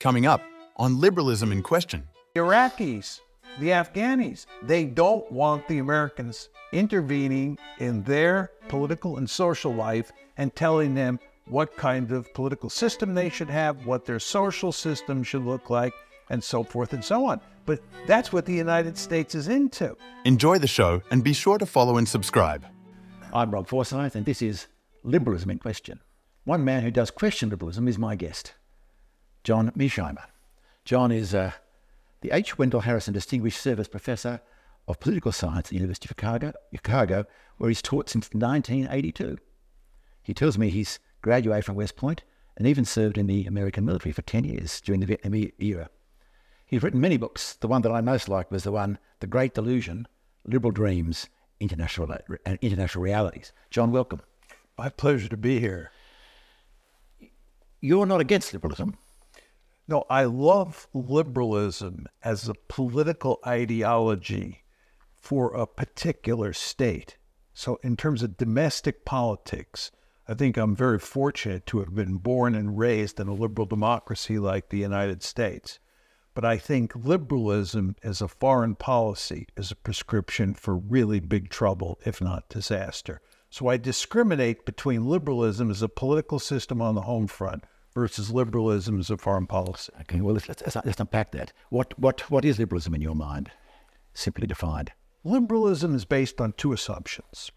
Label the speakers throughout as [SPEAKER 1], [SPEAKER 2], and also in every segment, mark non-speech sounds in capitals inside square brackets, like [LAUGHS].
[SPEAKER 1] Coming up on Liberalism in Question.
[SPEAKER 2] The Iraqis, the Afghanis, they don't want the Americans intervening in their political and social life and telling them what kind of political system they should have, what their social system should look like, and so forth and so on. But that's what the United States is into.
[SPEAKER 1] Enjoy the show and be sure to follow and subscribe.
[SPEAKER 3] I'm Rob Forsyth, and this is Liberalism in Question. One man who does question liberalism is my guest, John Mearsheimer. John is uh, the H. Wendell Harrison Distinguished Service Professor of Political Science at the University of Chicago, Chicago, where he's taught since 1982. He tells me he's graduated from West Point and even served in the American military for 10 years during the Vietnam era. He's written many books. The one that I most liked was the one, The Great Delusion, Liberal Dreams, International, International Realities. John, welcome.
[SPEAKER 2] My pleasure to be here.
[SPEAKER 3] You're not against liberalism.
[SPEAKER 2] No, I love liberalism as a political ideology for a particular state. So, in terms of domestic politics, I think I'm very fortunate to have been born and raised in a liberal democracy like the United States. But I think liberalism as a foreign policy is a prescription for really big trouble, if not disaster. So I discriminate between liberalism as a political system on the home front versus liberalism as a foreign policy.
[SPEAKER 3] Okay, well, let's, let's, let's unpack that. What, what, what is liberalism in your mind, simply defined?
[SPEAKER 2] Liberalism is based on two assumptions.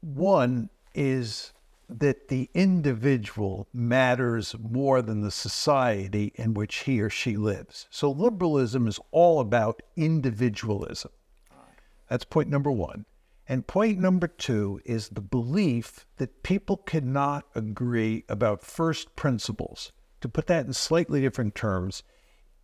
[SPEAKER 2] One is that the individual matters more than the society in which he or she lives. So liberalism is all about individualism. That's point number one. And point number two is the belief that people cannot agree about first principles. To put that in slightly different terms,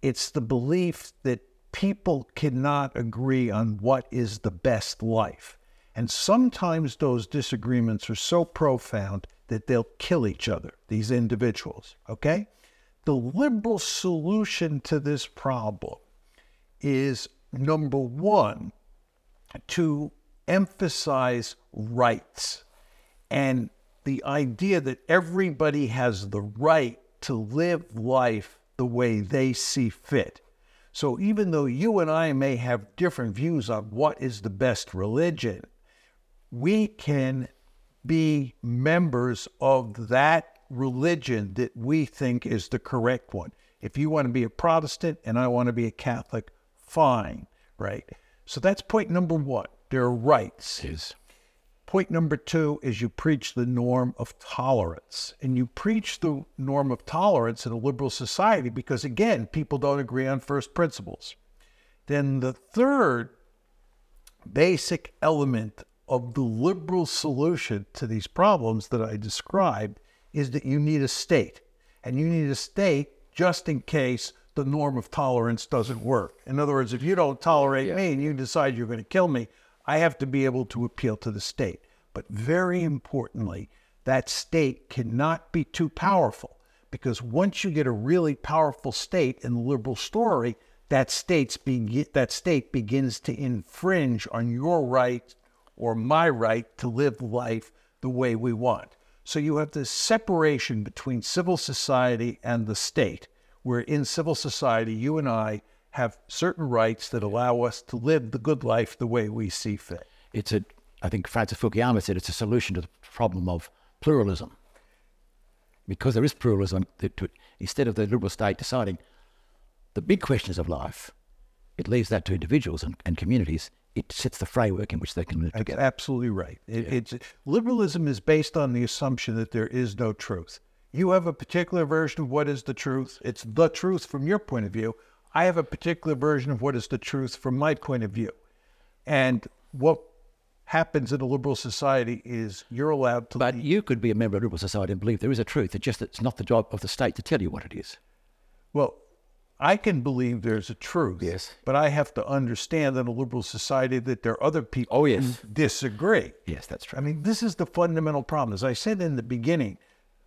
[SPEAKER 2] it's the belief that people cannot agree on what is the best life. And sometimes those disagreements are so profound that they'll kill each other, these individuals. Okay? The liberal solution to this problem is number one, to emphasize rights and the idea that everybody has the right to live life the way they see fit. So even though you and I may have different views on what is the best religion, we can be members of that religion that we think is the correct one. If you want to be a Protestant and I want to be a Catholic, fine, right? So that's point number one. There are rights. Point number two is you preach the norm of tolerance. And you preach the norm of tolerance in a liberal society because, again, people don't agree on first principles. Then the third basic element of the liberal solution to these problems that I described is that you need a state. And you need a state just in case the norm of tolerance doesn't work. In other words, if you don't tolerate yeah. me and you decide you're going to kill me, I have to be able to appeal to the state. But very importantly, that state cannot be too powerful because once you get a really powerful state in the liberal story, that, state's be- that state begins to infringe on your right or my right to live life the way we want. So you have this separation between civil society and the state, where in civil society, you and I have certain rights that allow us to live the good life the way we see fit.
[SPEAKER 3] It's a, I think Francis Fukuyama said it's a solution to the problem of pluralism. Because there is pluralism, instead of the liberal state deciding the big questions of life, it leaves that to individuals and, and communities it sets the framework in which they can live
[SPEAKER 2] That's
[SPEAKER 3] together.
[SPEAKER 2] Absolutely right. It, yeah. It's liberalism is based on the assumption that there is no truth. You have a particular version of what is the truth. It's the truth from your point of view. I have a particular version of what is the truth from my point of view. And what happens in a liberal society is you're allowed to.
[SPEAKER 3] But lead. you could be a member of a liberal society and believe there is a truth. It's just that it's not the job of the state to tell you what it is.
[SPEAKER 2] Well, I can believe there's a truth.
[SPEAKER 3] Yes.
[SPEAKER 2] But I have to understand in a liberal society that there are other people
[SPEAKER 3] oh, yes.
[SPEAKER 2] who disagree.
[SPEAKER 3] Yes, that's true.
[SPEAKER 2] I mean, this is the fundamental problem. As I said in the beginning,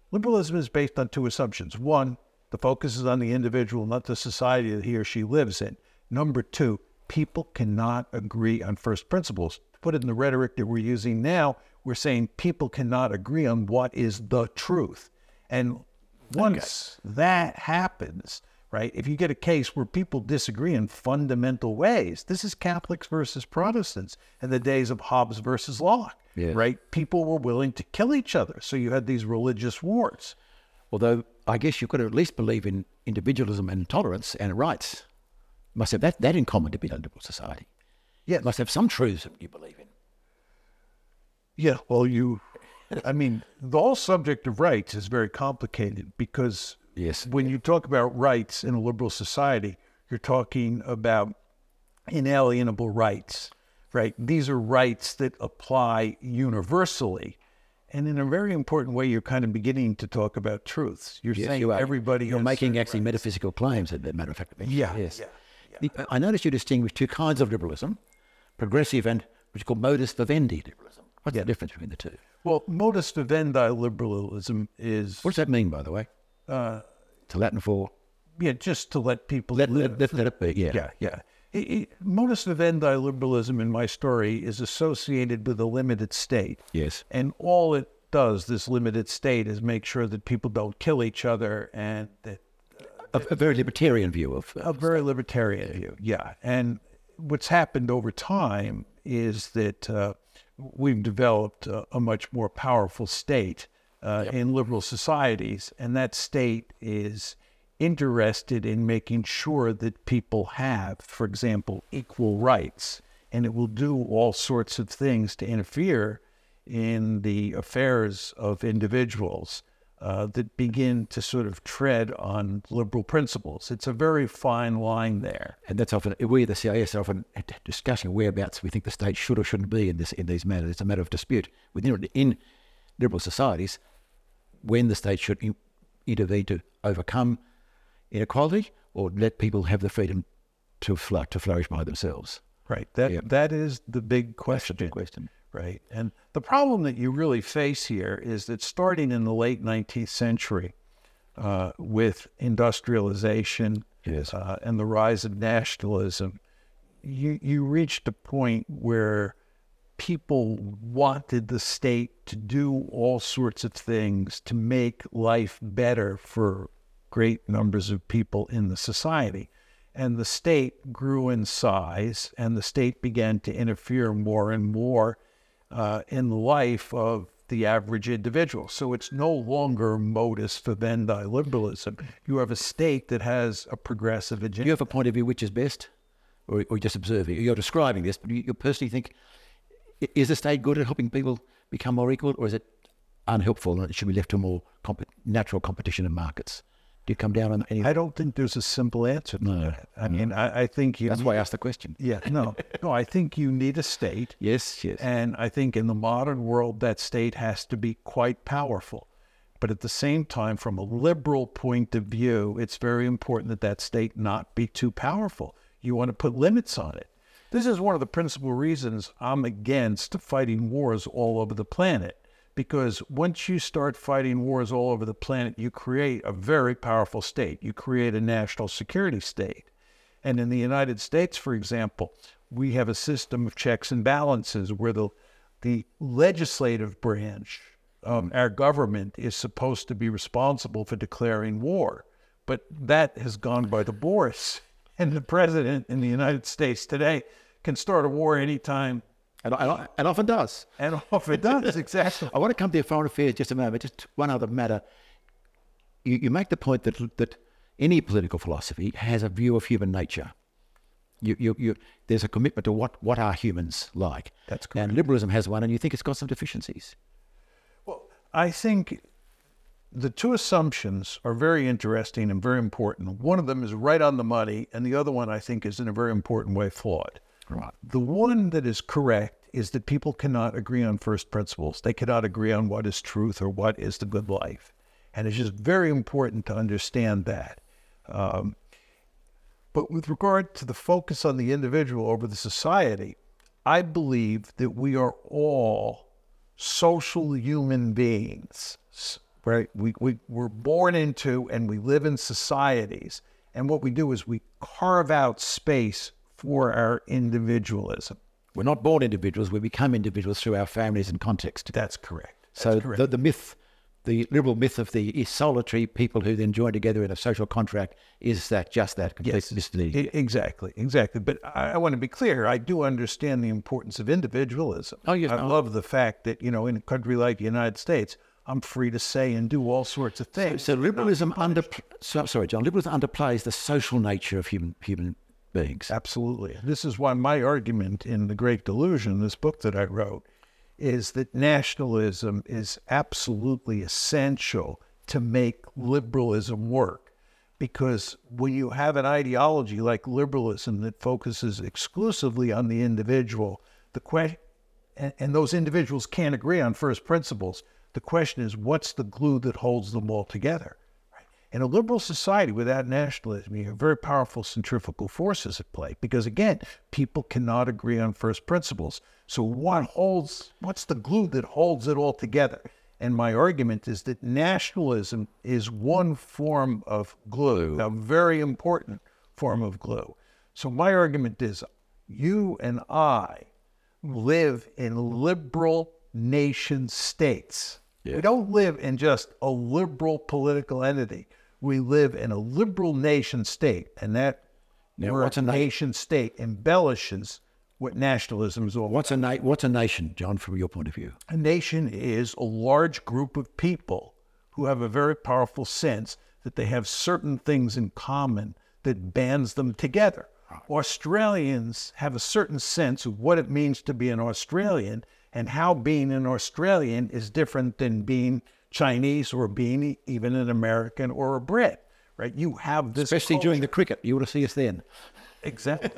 [SPEAKER 2] liberalism is based on two assumptions. One, the focus is on the individual, not the society that he or she lives in. Number two, people cannot agree on first principles. To put it in the rhetoric that we're using now, we're saying people cannot agree on what is the truth. And once okay. that happens, right? If you get a case where people disagree in fundamental ways, this is Catholics versus Protestants in the days of Hobbes versus Locke,
[SPEAKER 3] Yes.
[SPEAKER 2] right? People were willing to kill each other. So you had these religious wars.
[SPEAKER 3] Although I guess you've got to at least believe in individualism and tolerance and rights. Must have that, that in common to be a liberal society.
[SPEAKER 2] Yeah.
[SPEAKER 3] Must have some truths that you believe in.
[SPEAKER 2] Yeah, well, you, [LAUGHS] I mean, the whole subject of rights is very complicated because
[SPEAKER 3] Yes.
[SPEAKER 2] when you talk about rights in a liberal society, you're talking about inalienable rights, right? These are rights that apply universally. And in a very important way, you're kind of beginning to talk about truths. You're
[SPEAKER 3] Yes,
[SPEAKER 2] saying
[SPEAKER 3] you
[SPEAKER 2] everybody
[SPEAKER 3] You're making actually
[SPEAKER 2] rights.
[SPEAKER 3] metaphysical claims, as a matter of fact.
[SPEAKER 2] Yeah,
[SPEAKER 3] Yes.
[SPEAKER 2] yeah,
[SPEAKER 3] The- I noticed you distinguish two kinds of liberalism progressive and what's called modus vivendi liberalism. What's the difference between the two?
[SPEAKER 2] Well, modus vivendi liberalism is,
[SPEAKER 3] What does that mean, by the way?
[SPEAKER 2] uh,
[SPEAKER 3] To Latin for
[SPEAKER 2] yeah, just to let people
[SPEAKER 3] let,
[SPEAKER 2] live.
[SPEAKER 3] let, let, let it be, yeah.
[SPEAKER 2] Yeah, yeah. It, modus vivendi liberalism in my story is associated with a limited state.
[SPEAKER 3] Yes.
[SPEAKER 2] And all it does, this limited state, is make sure that people don't kill each other and that
[SPEAKER 3] A, a very libertarian view of.
[SPEAKER 2] a very libertarian view. Yeah. And what's happened over time is that uh, we've developed a, a much more powerful state uh, in liberal societies, and that state is interested in making sure that people have, for example, equal rights, and it will do all sorts of things to interfere in the affairs of individuals uh, that begin to sort of tread on liberal principles. It's a very fine line there.
[SPEAKER 3] And that's often we, the CIS, are often discussing whereabouts we think the state should or shouldn't be in this in these matters. It's a matter of dispute within in liberal societies when the state should intervene to overcome inequality or let people have the freedom to fl- to flourish by themselves.
[SPEAKER 2] Right. That
[SPEAKER 3] Yeah.
[SPEAKER 2] that is the big question.
[SPEAKER 3] Big question.
[SPEAKER 2] Right. And the problem that you really face here is that starting in the late 19th century, uh, with industrialization
[SPEAKER 3] Yes.
[SPEAKER 2] uh, and the rise of nationalism, you you reached a point where people wanted the state to do all sorts of things to make life better for great numbers of people in the society. And the state grew in size, and the state began to interfere more and more uh, in the life of the average individual. So it's no longer modus vivendi liberalism. You have a state that has a progressive agenda.
[SPEAKER 3] you have a point of view which is best, or, or just observing? You're describing this, but you, you personally think is the state good at helping people become more equal, or is it unhelpful and it should be left to more comp- natural competition in markets? Do you come down on any?
[SPEAKER 2] I don't think there's a simple answer to
[SPEAKER 3] No,
[SPEAKER 2] that. I mean, I, I think you.
[SPEAKER 3] That's why I asked the question.
[SPEAKER 2] Yeah, no, [LAUGHS] no. I think you need a state,
[SPEAKER 3] Yes, yes.
[SPEAKER 2] and I think in the modern world that state has to be quite powerful. But at the same time, from a liberal point of view, it's very important that that state not be too powerful. You want to put limits on it. This is one of the principal reasons I'm against fighting wars all over the planet. Because once you start fighting wars all over the planet, you create a very powerful state. You create a national security state. And in the United States, for example, we have a system of checks and balances where the, the legislative branch of our government is supposed to be responsible for declaring war. But that has gone by the boards. [LAUGHS] And the president in the United States today can start a war anytime,
[SPEAKER 3] and, and, and often does.
[SPEAKER 2] and it does, exactly. [LAUGHS]
[SPEAKER 3] I want to come to your foreign affairs just a moment. Just one other matter. You, you make the point that that any political philosophy has a view of human nature. You, you, you, there's a commitment to what, what are humans like.
[SPEAKER 2] That's correct.
[SPEAKER 3] And liberalism has one, and you think it's got some deficiencies.
[SPEAKER 2] Well, I think the two assumptions are very interesting and very important. One of them is right on the money, and the other one I think is in a very important way flawed.
[SPEAKER 3] Right.
[SPEAKER 2] The one that is correct is that people cannot agree on first principles. They cannot agree on what is truth or what is the good life. And it's just very important to understand that. Um, but with regard to the focus on the individual over the society, I believe that we are all social human beings, right? We, we, we're born into and we live in societies. And what we do is we carve out space for our individualism.
[SPEAKER 3] We're not born individuals, we become individuals through our families and context.
[SPEAKER 2] That's correct. That's
[SPEAKER 3] so
[SPEAKER 2] correct.
[SPEAKER 3] the, the myth the liberal myth of the solitary people who then join together in a social contract is that just that complete
[SPEAKER 2] Yes,
[SPEAKER 3] misleading.
[SPEAKER 2] Exactly, exactly. But I, I want to be clear. I do understand the importance of individualism.
[SPEAKER 3] Oh, yes,
[SPEAKER 2] I love the fact that you know, in a country like the United States, I'm free to say and do all sorts of things.
[SPEAKER 3] So liberalism under so, sorry, John. Liberalism underplays the social nature of human human beings.
[SPEAKER 2] Absolutely. This is why my argument in The Great Delusion, this book that I wrote, is that nationalism is absolutely essential to make liberalism work. Because when you have an ideology like liberalism that focuses exclusively on the individual, the question, and, and those individuals can't agree on first principles, the question is what's the glue that holds them all together? In a liberal society without nationalism, you have very powerful centrifugal forces at play because, again, people cannot agree on first principles. So, what holds, what's the glue that holds it all together? And my argument is that nationalism is one form of glue, a very important form of glue. So, my argument is you and I live in liberal nation states. We don't live in just a liberal political entity. We live in a liberal nation state, and that
[SPEAKER 3] Now, what's a na-
[SPEAKER 2] nation state embellishes what nationalism is all about.
[SPEAKER 3] What's a na- what's a nation, John, from your point of view?
[SPEAKER 2] A nation is a large group of people who have a very powerful sense that they have certain things in common that bands them together. Ah. Australians have a certain sense of what it means to be an Australian and how being an Australian is different than being Chinese or being even an American or a Brit, right? You have this
[SPEAKER 3] Especially during the cricket, you want to see us then.
[SPEAKER 2] Exactly.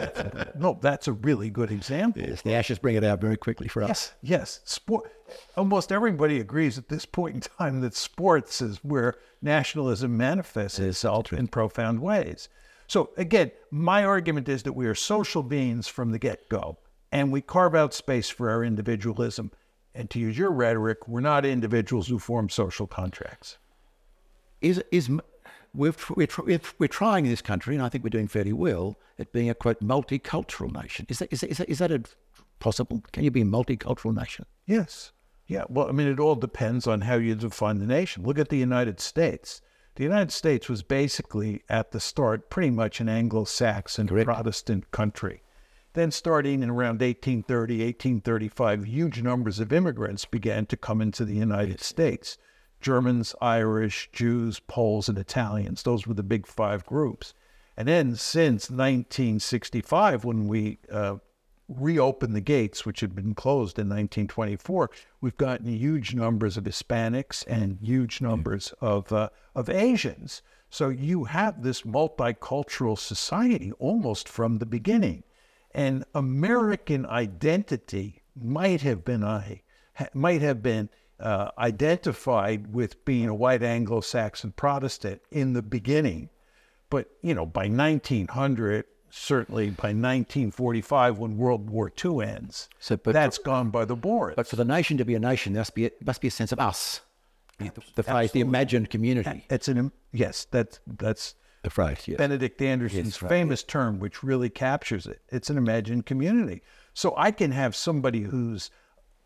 [SPEAKER 2] no, that's a really good example.
[SPEAKER 3] Yes, the Ashes bring it out very quickly for us.
[SPEAKER 2] Yes, yes. Sport. Almost everybody agrees at this point in time that sports is where nationalism manifests itself in profound ways. So again, my argument is that we are social beings from the get-go, and we carve out space for our individualism. And to use your rhetoric, we're not individuals who form social contracts.
[SPEAKER 3] Is is we're, we're, we're, trying in this country, and I think we're doing fairly well at being a quote multicultural nation. Is that is that, is that, is that a, possible? Can you be a multicultural nation?
[SPEAKER 2] Yes. Yeah. Well, I mean, it all depends on how you define the nation. Look at the United States. The United States was basically at the start pretty much an Anglo Saxon. Protestant country. Then, starting in around 1830, 1835, huge numbers of immigrants began to come into the United States Germans, Irish, Jews, Poles, and Italians. Those were the big five groups. And then, since 1965, when we uh, reopened the gates, which had been closed in 1924, we've gotten huge numbers of Hispanics and huge numbers of uh, of Asians. So you have this multicultural society almost from the beginning, and American identity might have been a might have been uh, identified with being a white Anglo-Saxon Protestant in the beginning, but you know by 1900 certainly by 1945 when world war ii ends
[SPEAKER 3] So, but-
[SPEAKER 2] that's gone by the board
[SPEAKER 3] But for the nation to be a nation, there must be a, must be a sense of us. The, the the imagined community.
[SPEAKER 2] it's an yes that's that's
[SPEAKER 3] The phrase, yes.
[SPEAKER 2] benedict anderson's
[SPEAKER 3] right.
[SPEAKER 2] famous term which really captures it it's an imagined community so i can have somebody who's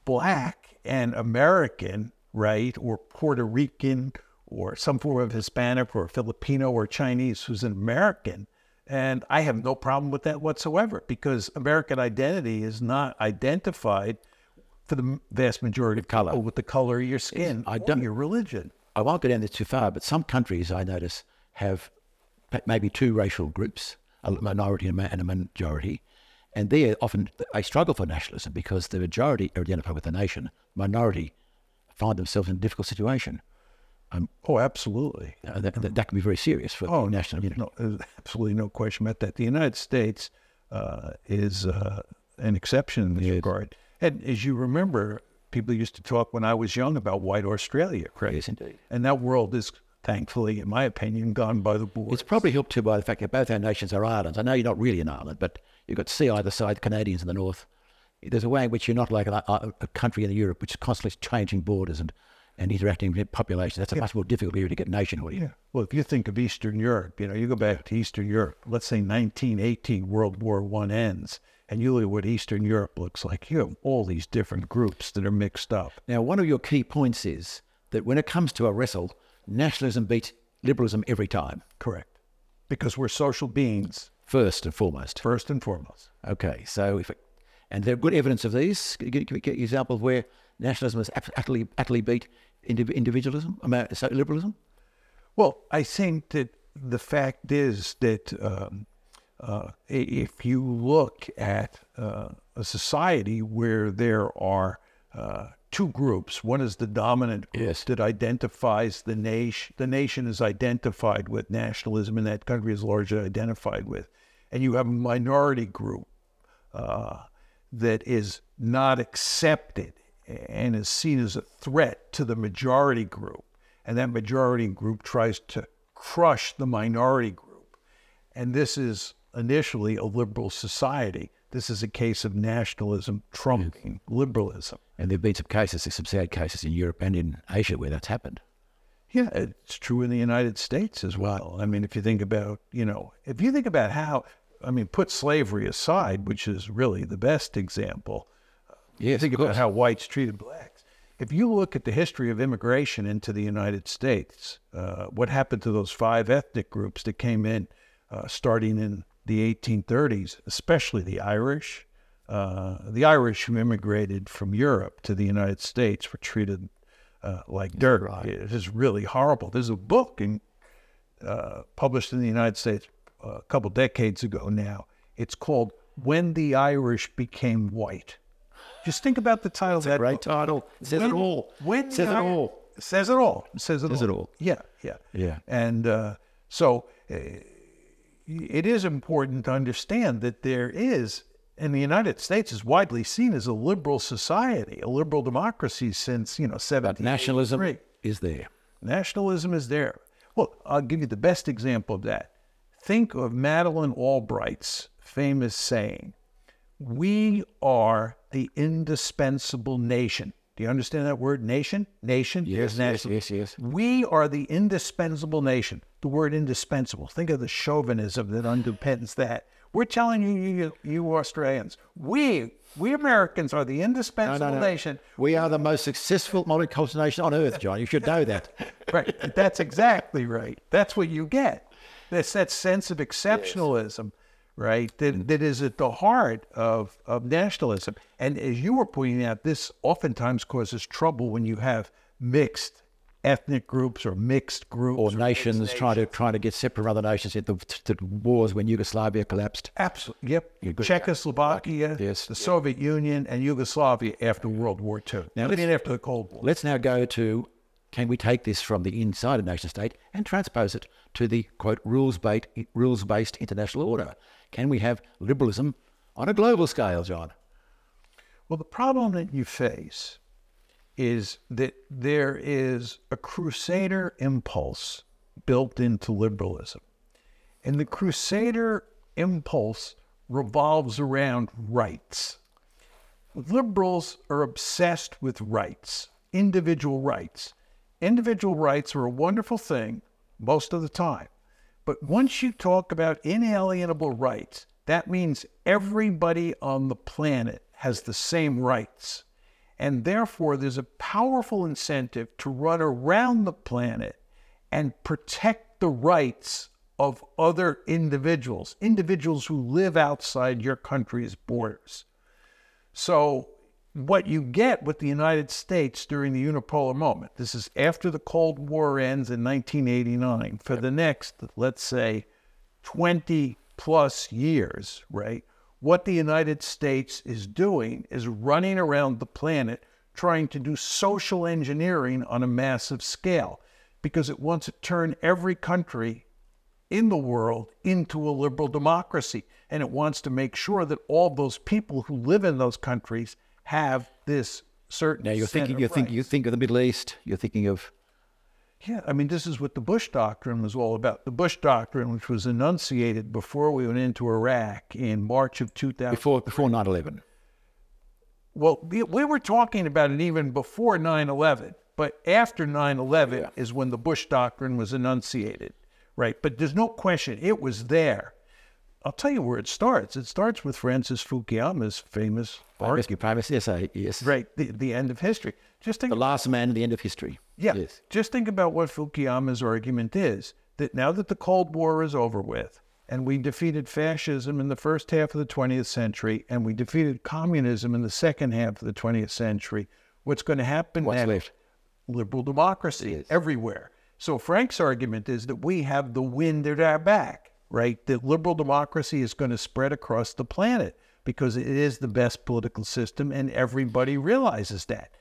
[SPEAKER 2] black and american right or puerto rican or some form of hispanic or filipino or chinese who's an american and i have no problem with that whatsoever because american identity is not identified for the vast majority of people with the color of your skin
[SPEAKER 3] I don't-
[SPEAKER 2] your religion
[SPEAKER 3] I won't go down this too far, but some countries I notice have maybe two racial groups, a minority and a ma- and a majority, and they often they struggle for nationalism because the majority are identified with the nation, minority find themselves in a difficult situation.
[SPEAKER 2] oh absolutely
[SPEAKER 3] Uh, that, that, that can be very serious for
[SPEAKER 2] Oh,
[SPEAKER 3] national unity.
[SPEAKER 2] No, absolutely no question about that. The United States uh, is uh, an exception in this regard. And as you remember, people used to talk when I was young about white Australia, correct?
[SPEAKER 3] Yes, indeed.
[SPEAKER 2] And that world is, thankfully, in my opinion, gone by the board.
[SPEAKER 3] It's probably helped too by the fact that both our nations are islands. I know you're not really an island, but you've got sea either side, the Canadians in the north. There's a way in which you're not like a, a, country in Europe which is constantly changing borders and, and interacting with populations. That's a much more difficult area to get nationhood.
[SPEAKER 2] Yeah. Well, if you think of Eastern Europe, you know, you go back to Eastern Europe, let's say 1918, World War One ends, and you look at what Eastern Europe looks like. You have all these different groups that are mixed up.
[SPEAKER 3] Now, one of your key points is that when it comes to a wrestle, nationalism beats liberalism every time,
[SPEAKER 2] Correct. Because we're social beings,
[SPEAKER 3] first and foremost.
[SPEAKER 2] first and foremost.
[SPEAKER 3] Okay, so if it, and there are good evidence of these. Can you give an example of where nationalism has utterly, utterly beat indiv- individualism, liberalism?
[SPEAKER 2] Well, I think that the fact is that um, uh, if you look at uh, a society where there are uh, two groups, one is the dominant group
[SPEAKER 3] Yes.
[SPEAKER 2] that identifies the nation, the nation is identified with nationalism, and that country is largely identified with, and you have a minority group uh, that is not accepted and is seen as a threat to the majority group. And that majority group tries to crush the minority group. And this is initially a liberal society. This is a case of nationalism trumping liberalism.
[SPEAKER 3] And there have been some cases, some sad cases in Europe and in Asia where that's happened.
[SPEAKER 2] Yeah, it's true in the United States as well. I mean, if you think about, you know, if you think about how, I mean, put slavery aside, which is really the best example,
[SPEAKER 3] Yes,
[SPEAKER 2] think about how whites treated blacks. If you look at the history of immigration into the United States, uh, what happened to those five ethnic groups that came in uh, starting in the 1830s, especially the Irish? Uh, the Irish who immigrated from Europe to the United States were treated uh, like dirt. It is really horrible. There's a book in, uh, published in the United States a couple decades ago now. It's called When the Irish Became White. Just think about the title of that
[SPEAKER 3] Great
[SPEAKER 2] book.
[SPEAKER 3] title. It says
[SPEAKER 2] When-
[SPEAKER 3] it all.
[SPEAKER 2] When
[SPEAKER 3] says it all.
[SPEAKER 2] Says it all. Says it
[SPEAKER 3] Says
[SPEAKER 2] all.
[SPEAKER 3] it all.
[SPEAKER 2] Yeah, yeah,
[SPEAKER 3] Yeah.
[SPEAKER 2] And uh, so uh, it is important to understand that there is, and the United States is widely seen as a liberal society, a liberal democracy since you know
[SPEAKER 3] But
[SPEAKER 2] seventeen.
[SPEAKER 3] nationalism is there.
[SPEAKER 2] Nationalism is there. Well, I'll give you the best example of that. Think of Madeleine Albright's famous saying, We are the indispensable nation. Do you understand that word, nation? Nation?
[SPEAKER 3] Yes,
[SPEAKER 2] is
[SPEAKER 3] yes, yes, yes.
[SPEAKER 2] We are the indispensable nation. The word indispensable. Think of the chauvinism that underpins that. We're telling you, you, you Australians, we, we Americans are the indispensable
[SPEAKER 3] no, no.
[SPEAKER 2] nation.
[SPEAKER 3] We are the most successful multicultural nation on earth, John. You should know that. [LAUGHS]
[SPEAKER 2] right. That's exactly right. That's what you get. That's that sense of exceptionalism, right? That, mm. that is at the heart of, of nationalism. And as you were pointing out, this oftentimes causes trouble when you have mixed ethnic groups or mixed groups
[SPEAKER 3] Or
[SPEAKER 2] mixed
[SPEAKER 3] nations trying to trying to get separate from other nations into to wars when Yugoslavia collapsed.
[SPEAKER 2] Absolutely. Yep.
[SPEAKER 3] good.
[SPEAKER 2] Czechoslovakia,
[SPEAKER 3] Yes.
[SPEAKER 2] the Soviet Union, and Yugoslavia after World War II.
[SPEAKER 3] Now
[SPEAKER 2] mean, after the Cold War.
[SPEAKER 3] Let's now go to can we take this from the inside of nation state and transpose it to the quote rules based rules based international order? Can we have liberalism on a global scale, John?
[SPEAKER 2] Well, the problem that you face is that there is a crusader impulse built into liberalism. And the crusader impulse revolves around rights. Liberals are obsessed with rights, individual rights. Individual rights are a wonderful thing most of the time. But once you talk about inalienable rights, that means everybody on the planet has the same rights. And therefore, there's a powerful incentive to run around the planet and protect the rights of other individuals, individuals who live outside your country's borders. So, what you get with the United States during the unipolar moment, this is after the Cold War ends in 1989, for the next, let's say, 20 plus years, right? What the United States is doing is running around the planet trying to do social engineering on a massive scale because it wants to turn every country in the world into a liberal democracy. And it wants to make sure that all those people who live in those countries have this certain.
[SPEAKER 3] Now you're thinking you think you think of the Middle East, you're thinking of
[SPEAKER 2] Yeah, I mean, this is what the Bush Doctrine was all about. The Bush Doctrine, which was enunciated before we went into Iraq in March of 2000.
[SPEAKER 3] before before 9/11.
[SPEAKER 2] Well, we, we were talking about it even before 9 11, but after 9 11 is when the Bush Doctrine was enunciated, right? But there's no question it was there. I'll tell you where it starts. It starts with Francis Fukuyama's famous argument,
[SPEAKER 3] privacy essay, yes.
[SPEAKER 2] right? The, the end of history. Just think
[SPEAKER 3] The last man the end of history.
[SPEAKER 2] Yeah.
[SPEAKER 3] Yes.
[SPEAKER 2] Just think about what Fukuyama's argument is that now that the Cold War is over with, and we defeated fascism in the first half of the 20th century, and we defeated communism in the second half of the 20th century, what's going to happen
[SPEAKER 3] What's left?
[SPEAKER 2] Liberal democracy
[SPEAKER 3] Yes.
[SPEAKER 2] everywhere. So Frank's argument is that we have the wind at our back, right? That liberal democracy is going to spread across the planet because it is the best political system, and everybody realizes that.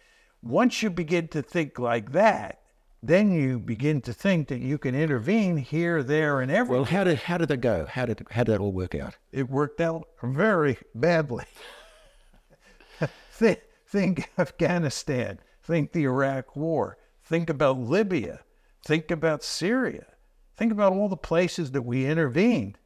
[SPEAKER 2] Once you begin to think like that, then you begin to think that you can intervene here, there, and everywhere.
[SPEAKER 3] Well, how did how did that go? How did how did that all work out?
[SPEAKER 2] it worked out very badly. think, think Afghanistan, think the Iraq War, think about Libya, think about Syria, think about all the places that we intervened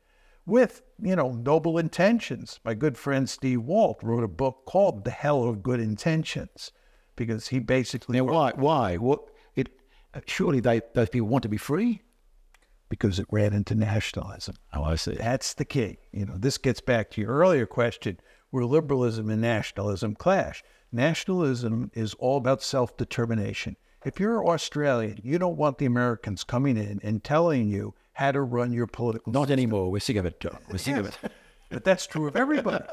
[SPEAKER 2] with, you know, noble intentions. My good friend Steve Walt wrote a book called The Hell of Good Intentions because he basically
[SPEAKER 3] Now, why why what it? Surely they those people want to be free.
[SPEAKER 2] because it ran into nationalism.
[SPEAKER 3] Oh, I see.
[SPEAKER 2] That's the key. You know, this gets back to your earlier question where liberalism and nationalism clash. Nationalism is all about self determination. If you're Australian, you don't want the Americans coming in and telling you how to run your political
[SPEAKER 3] Not anymore. We're sick of it, John. We're sick of it.
[SPEAKER 2] but that's true of everybody.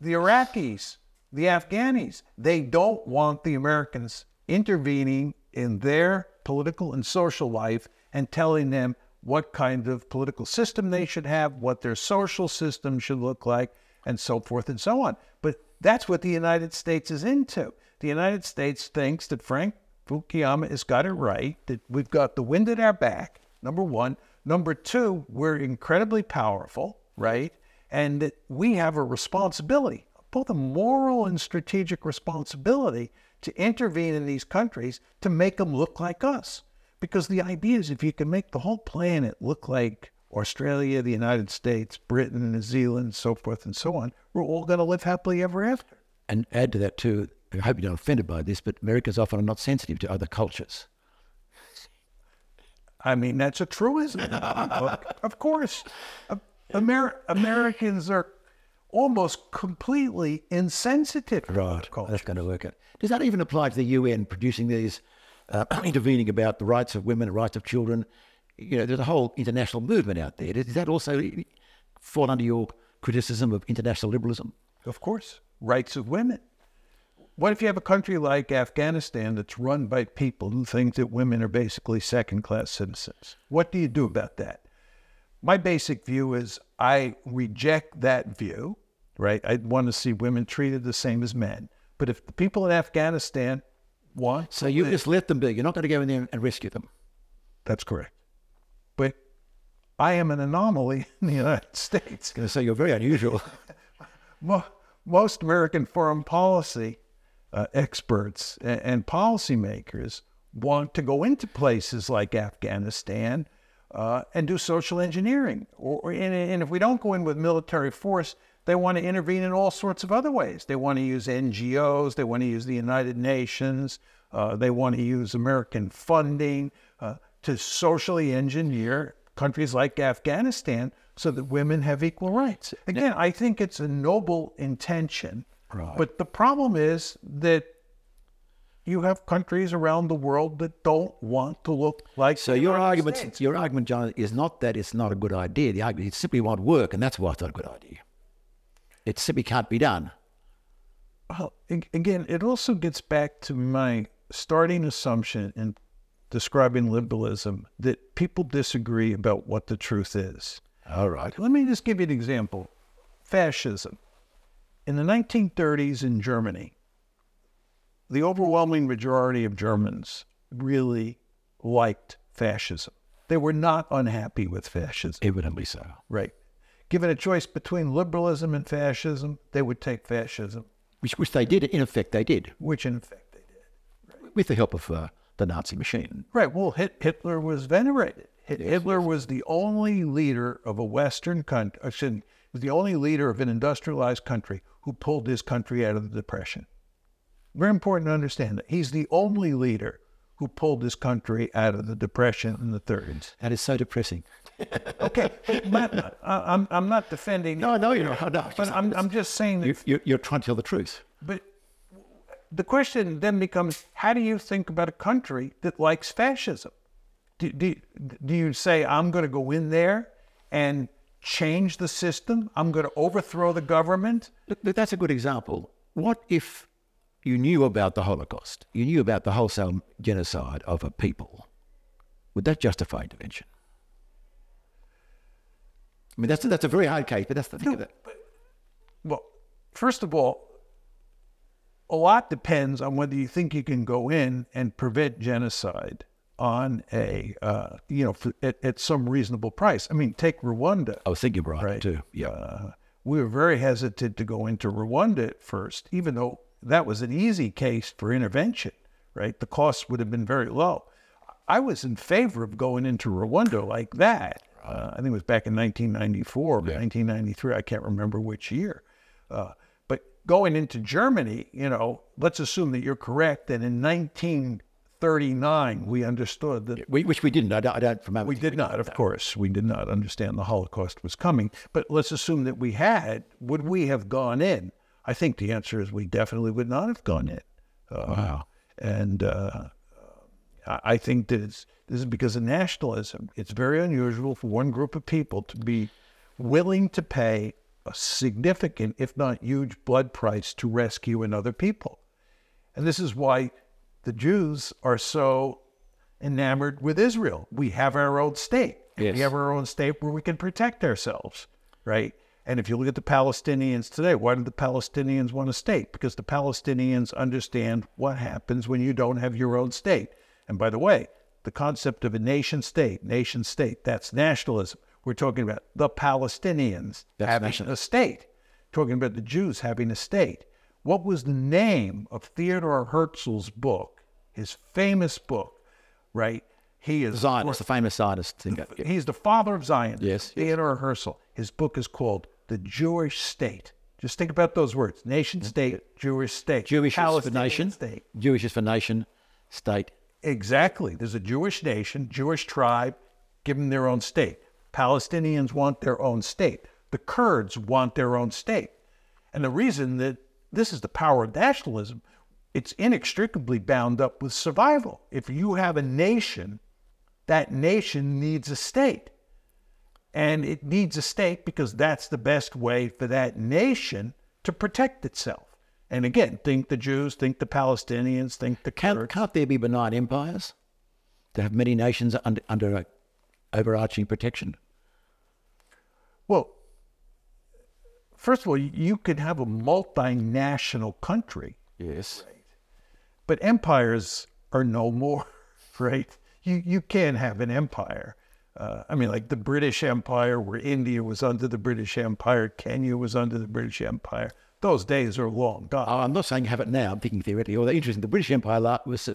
[SPEAKER 2] the Iraqis, the Afghanis, they don't want the Americans intervening in their political and social life and telling them what kind of political system they should have, what their social system should look like, and so forth and so on. But that's what the United States is into. The United States thinks that Frank Fukuyama has got it right, that we've got the wind at our back, number one. Number two, we're incredibly powerful, right? And that we have a responsibility, both a moral and strategic responsibility, to intervene in these countries to make them look like us. Because the idea is if you can make the whole planet look like Australia, the United States, Britain, New Zealand, so forth and so on, we're all going to live happily ever after.
[SPEAKER 3] And add to that too. I hope you're not offended by this, but Americans often are not sensitive to other cultures.
[SPEAKER 2] I mean, that's a truism. of course. Amer- Americans are almost completely insensitive culture.
[SPEAKER 3] That's going to work out. Does that even apply to the UN producing these, uh, [CLEARS THROAT] intervening about the rights of women, the rights of children? You know, there's a whole international movement out there. Does that also fall under your criticism of international liberalism?
[SPEAKER 2] Of course. Rights of women. What if you have a country like Afghanistan that's run by people who think that women are basically second class citizens? What do you do about that? My basic view is I reject that view, right? I want to see women treated the same as men. But if the people in Afghanistan want,
[SPEAKER 3] So you just let them be. You're not going to go in there and rescue them.
[SPEAKER 2] that's correct. But I am an anomaly [LAUGHS] in the United States.
[SPEAKER 3] going to say you're very unusual. [LAUGHS]
[SPEAKER 2] Most American foreign policy uh, experts and, and policymakers want to go into places like Afghanistan uh, and do social engineering. Or, or- and, and if we don't go in with military force, they want to intervene in all sorts of other ways. They want to use NGOs, they want to use the United Nations, uh, they want to use American funding uh, to socially engineer countries like Afghanistan so that women have equal rights. Again, I think it's a noble intention.
[SPEAKER 3] Right.
[SPEAKER 2] But the problem is that you have countries around the world that don't want to look like
[SPEAKER 3] So your argument,
[SPEAKER 2] States.
[SPEAKER 3] your argument, John, is not that it's not a good idea. The argument it simply won't work, and that's why it's not a good idea. It simply can't be done.
[SPEAKER 2] Well, again, it also gets back to my starting assumption in describing liberalism that people disagree about what the truth is.
[SPEAKER 3] All right.
[SPEAKER 2] Let me just give you an example. Fascism. In the 1930s in Germany, the overwhelming majority of Germans really liked fascism. They were not unhappy with fascism.
[SPEAKER 3] Evidently so.
[SPEAKER 2] Right. Given a choice between liberalism and fascism, they would take fascism,
[SPEAKER 3] Which, which they did, in effect, they did,
[SPEAKER 2] which in effect they did.
[SPEAKER 3] with the help of uh, the Nazi machine.
[SPEAKER 2] Right. Well, Hitler was venerated. Hit- Hitler was the only leader of a Western country, was the only leader of an industrialized country who pulled his country out of the Depression. Very important to understand that. He's the only leader who pulled his country out of the Depression in the 30s.
[SPEAKER 3] That is so depressing. [LAUGHS]
[SPEAKER 2] okay, Matt, I'm, I'm not defending.
[SPEAKER 3] No, no, you're not. No,
[SPEAKER 2] But I'm, I'm just saying that
[SPEAKER 3] you, you're, you're trying to tell the truth.
[SPEAKER 2] But the question then becomes how do you think about a country that likes fascism? Do, do, do you say, I'm going to go in there and change the system? I'm going to overthrow the government?
[SPEAKER 3] Look, that's a good example. What if you knew about the Holocaust? You knew about the wholesale genocide of a people. Would that justify intervention? I mean, that's, that's a very hard case, but that's the thing of it.
[SPEAKER 2] Well, first of all, a lot depends on whether you think you can go in and prevent genocide on a, uh, you know, for, at, at some reasonable price. I mean, take Rwanda.
[SPEAKER 3] I was thinking right,
[SPEAKER 2] Right.
[SPEAKER 3] too. Yeah.
[SPEAKER 2] Uh, we were very hesitant to go into Rwanda at first, even though that was an easy case for intervention, right? The costs would have been very low. I was in favor of going into Rwanda like that. Uh, I think it was back in 1994 or 1993. I can't remember which year. Uh, but going into Germany, you know, let's assume that you're correct that in 1939 we understood that
[SPEAKER 3] we, which we didn't. I don't, I don't from
[SPEAKER 2] we did not, of course. We did not understand the Holocaust was coming. But let's assume that we had. Would we have gone in? I think the answer is we definitely would not have gone in. Uh,
[SPEAKER 3] Wow.
[SPEAKER 2] And uh, I I think that it's, this is because of nationalism. It's very unusual for one group of people to be willing to pay a significant, if not huge, blood price to rescue another people. And this is why the Jews are so enamored with Israel. We have our own state.
[SPEAKER 3] Yes.
[SPEAKER 2] We have our own state where we can protect ourselves, right? And if you look at the Palestinians today, why do the Palestinians want a state? Because the Palestinians understand what happens when you don't have your own state. And by the way, the concept of a nation state, nation state, that's nationalism. We're talking about the Palestinians
[SPEAKER 3] That's
[SPEAKER 2] having
[SPEAKER 3] national-
[SPEAKER 2] a state, talking about the Jews having a state. What was the name of Theodor Herzl's book, his famous book, right? He is
[SPEAKER 3] Zionist, the famous Zionist. Yeah.
[SPEAKER 2] He's the father of Zion.
[SPEAKER 3] Yes, yes.
[SPEAKER 2] Theodor Herzl. His book is called The Jewish State. Just think about those words: nation state, Jewish state,
[SPEAKER 3] Jewish is for nation.
[SPEAKER 2] state.
[SPEAKER 3] Jewish is for nation, state.
[SPEAKER 2] Exactly. There's a Jewish nation, Jewish tribe, give them their own state. Palestinians want their own state. The Kurds want their own state. And the reason that this is the power of nationalism, it's inextricably bound up with survival. If you have a nation, that nation needs a state. And it needs a state because that's the best way for that nation to protect itself. And again, think the Jews, think the Palestinians, think the Kurds.
[SPEAKER 3] can't there be benign empires to have many nations under, under a overarching protection?
[SPEAKER 2] Well, first of all, you could have a multinational country,
[SPEAKER 3] Yes.
[SPEAKER 2] but empires are no more, [LAUGHS] right? You you can't have an empire. Uh, I mean, like the British Empire, where India was under the British Empire, Kenya was under the British Empire. Those days are long gone.
[SPEAKER 3] Oh, I'm not saying have it now. I'm thinking theoretically. Although interesting, the British Empire was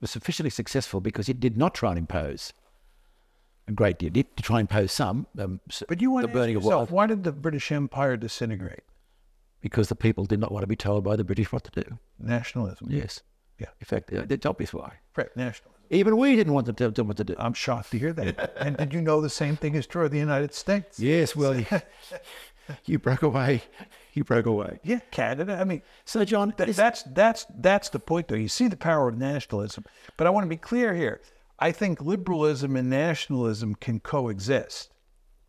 [SPEAKER 3] was sufficiently successful because it did not try and impose a great deal. to try and pose some. Um,
[SPEAKER 2] but you want
[SPEAKER 3] the burning of
[SPEAKER 2] yourself, why did the British Empire disintegrate?
[SPEAKER 3] because the people did not want to be told by the British what to do.
[SPEAKER 2] Nationalism.
[SPEAKER 3] Yes.
[SPEAKER 2] Yeah.
[SPEAKER 3] In fact, uh, it's obvious why.
[SPEAKER 2] Right, nationalism.
[SPEAKER 3] Even we didn't want them to tell them what to do.
[SPEAKER 2] I'm shocked to hear that. and did you know the same thing is true of the United States?
[SPEAKER 3] yes. Well, [LAUGHS] you, you broke away. You broke away.
[SPEAKER 2] Yeah, Canada. I mean,
[SPEAKER 3] So, John,
[SPEAKER 2] Th- that's that's that's the point, though. You see the power of nationalism, but I want to be clear here. I think liberalism and nationalism can coexist,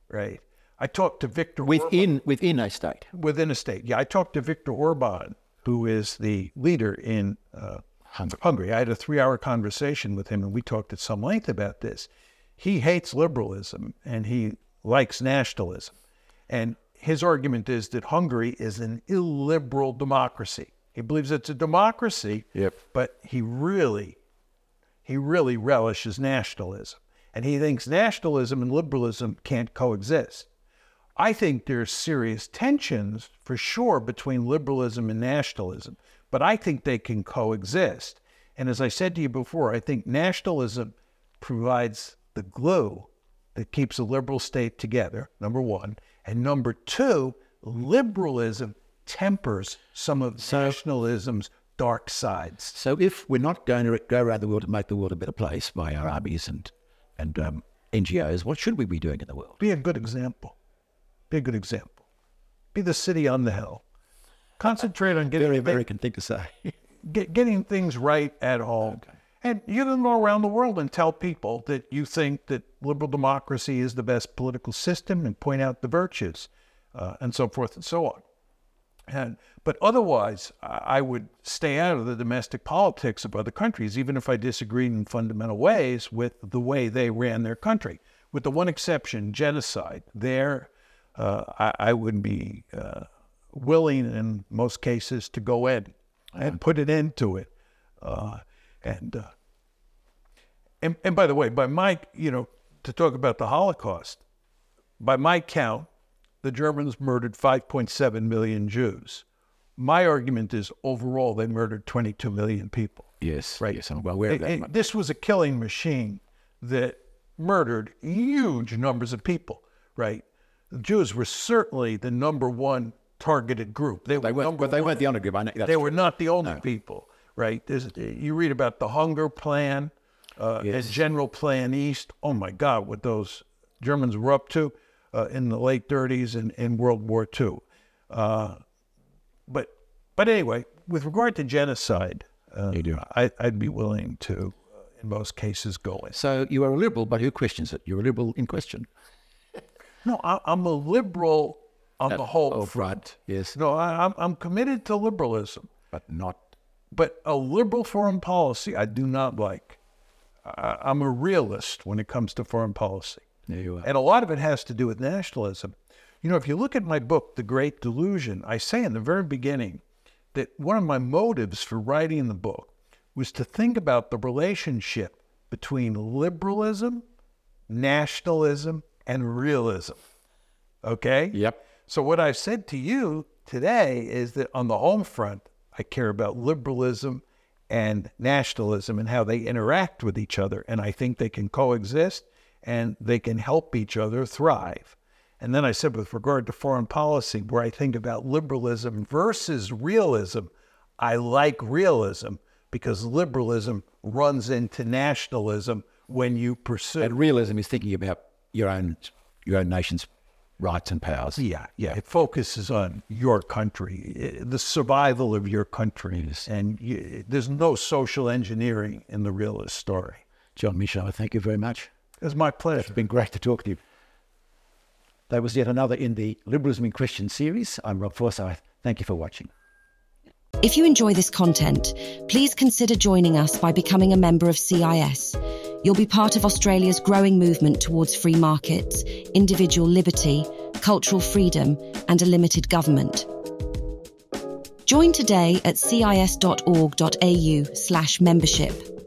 [SPEAKER 2] right? I talked to Viktor Orban
[SPEAKER 3] within within a state.
[SPEAKER 2] within a state. Yeah, I talked to Viktor Orban, who is the leader in uh, Hungary. I had a three-hour conversation with him, and we talked at some length about this. He hates liberalism and he likes nationalism, and his argument is that Hungary is an illiberal democracy. He believes it's a democracy,
[SPEAKER 3] Yep.
[SPEAKER 2] but he really, he really relishes nationalism, and he thinks nationalism and liberalism can't coexist. I think there's serious tensions for sure between liberalism and nationalism, but I think they can coexist. And as I said to you before, I think nationalism provides the glue that keeps a liberal state together, number one. And number two, liberalism tempers some of nationalism's dark sides.
[SPEAKER 3] So, if we're not going to go around the world to make the world a better place by our armies and and um, NGOs, what should we be doing in the world?
[SPEAKER 2] Be a good example. Be a good example. Be the city on the hill. Concentrate on getting
[SPEAKER 3] Very American thing to say. [LAUGHS]
[SPEAKER 2] get, getting things right at home. And you can go around the world and tell people that you think that liberal democracy is the best political system and point out the virtues uh, and so forth and so on. And, but otherwise, I would stay out of the domestic politics of other countries, even if I disagreed in fundamental ways with the way they ran their country. With the one exception, genocide, there uh, I, I would be uh, willing in most cases to go in and put an end to it. Uh, and, uh, and and by the way, by my you know to talk about the Holocaust, by my count, the Germans murdered 5.7 million Jews. My argument is overall they murdered 22 million people.
[SPEAKER 3] Yes,
[SPEAKER 2] Right.
[SPEAKER 3] Yes, I'm well aware of that.
[SPEAKER 2] This was a killing machine that murdered huge numbers of people, right? The Jews were certainly the number one targeted group. They,
[SPEAKER 3] they
[SPEAKER 2] were
[SPEAKER 3] but they
[SPEAKER 2] one.
[SPEAKER 3] weren't the honor group. I know
[SPEAKER 2] They were not the only people, right? There's, you read about the hunger plan uh,
[SPEAKER 3] Yes.
[SPEAKER 2] and General Plan East. Oh my God, what those Germans were up to uh, in the late 30s and in World War II. Uh, but but anyway, with regard to genocide, uh,
[SPEAKER 3] You do.
[SPEAKER 2] I, I'd be willing to, uh, in most cases, go in.
[SPEAKER 3] So you are a liberal, but who questions it? You're a liberal in question.
[SPEAKER 2] No, I, I'm a liberal on the whole
[SPEAKER 3] oh,
[SPEAKER 2] front.
[SPEAKER 3] right. Yes.
[SPEAKER 2] No, I, I'm, I'm committed to liberalism.
[SPEAKER 3] But not.
[SPEAKER 2] But a liberal foreign policy, I do not like. I, I'm a realist when it comes to foreign policy.
[SPEAKER 3] There you are.
[SPEAKER 2] And a lot of it has to do with nationalism. You know, if you look at my book, The Great Delusion, I say in the very beginning that one of my motives for writing the book was to think about the relationship between liberalism, nationalism, and realism. Okay?
[SPEAKER 3] Yep.
[SPEAKER 2] So, what I've said to you today is that on the home front, I care about liberalism and nationalism and how they interact with each other. And I think they can coexist and they can help each other thrive. And then I said, with regard to foreign policy, where I think about liberalism versus realism, I like realism because liberalism runs into nationalism when you pursue.
[SPEAKER 3] And realism is thinking about your own your own nation's rights and powers.
[SPEAKER 2] Yeah, yeah. It focuses on your country, eh, the survival of your country,
[SPEAKER 3] Yes.
[SPEAKER 2] and you, there's no social engineering in the realist story.
[SPEAKER 3] John Mearsheimer, thank you very much.
[SPEAKER 2] It's my pleasure.
[SPEAKER 3] It's been great to talk to you. That was yet another in the Liberalism in Question series. I'm Rob Forsyth. Thank you for watching.
[SPEAKER 4] If you enjoy this content, please consider joining us by becoming a member of CIS. You'll be part of Australia's growing movement towards free markets, individual liberty, cultural freedom, and a limited government. Join today at cis.org.au slash membership.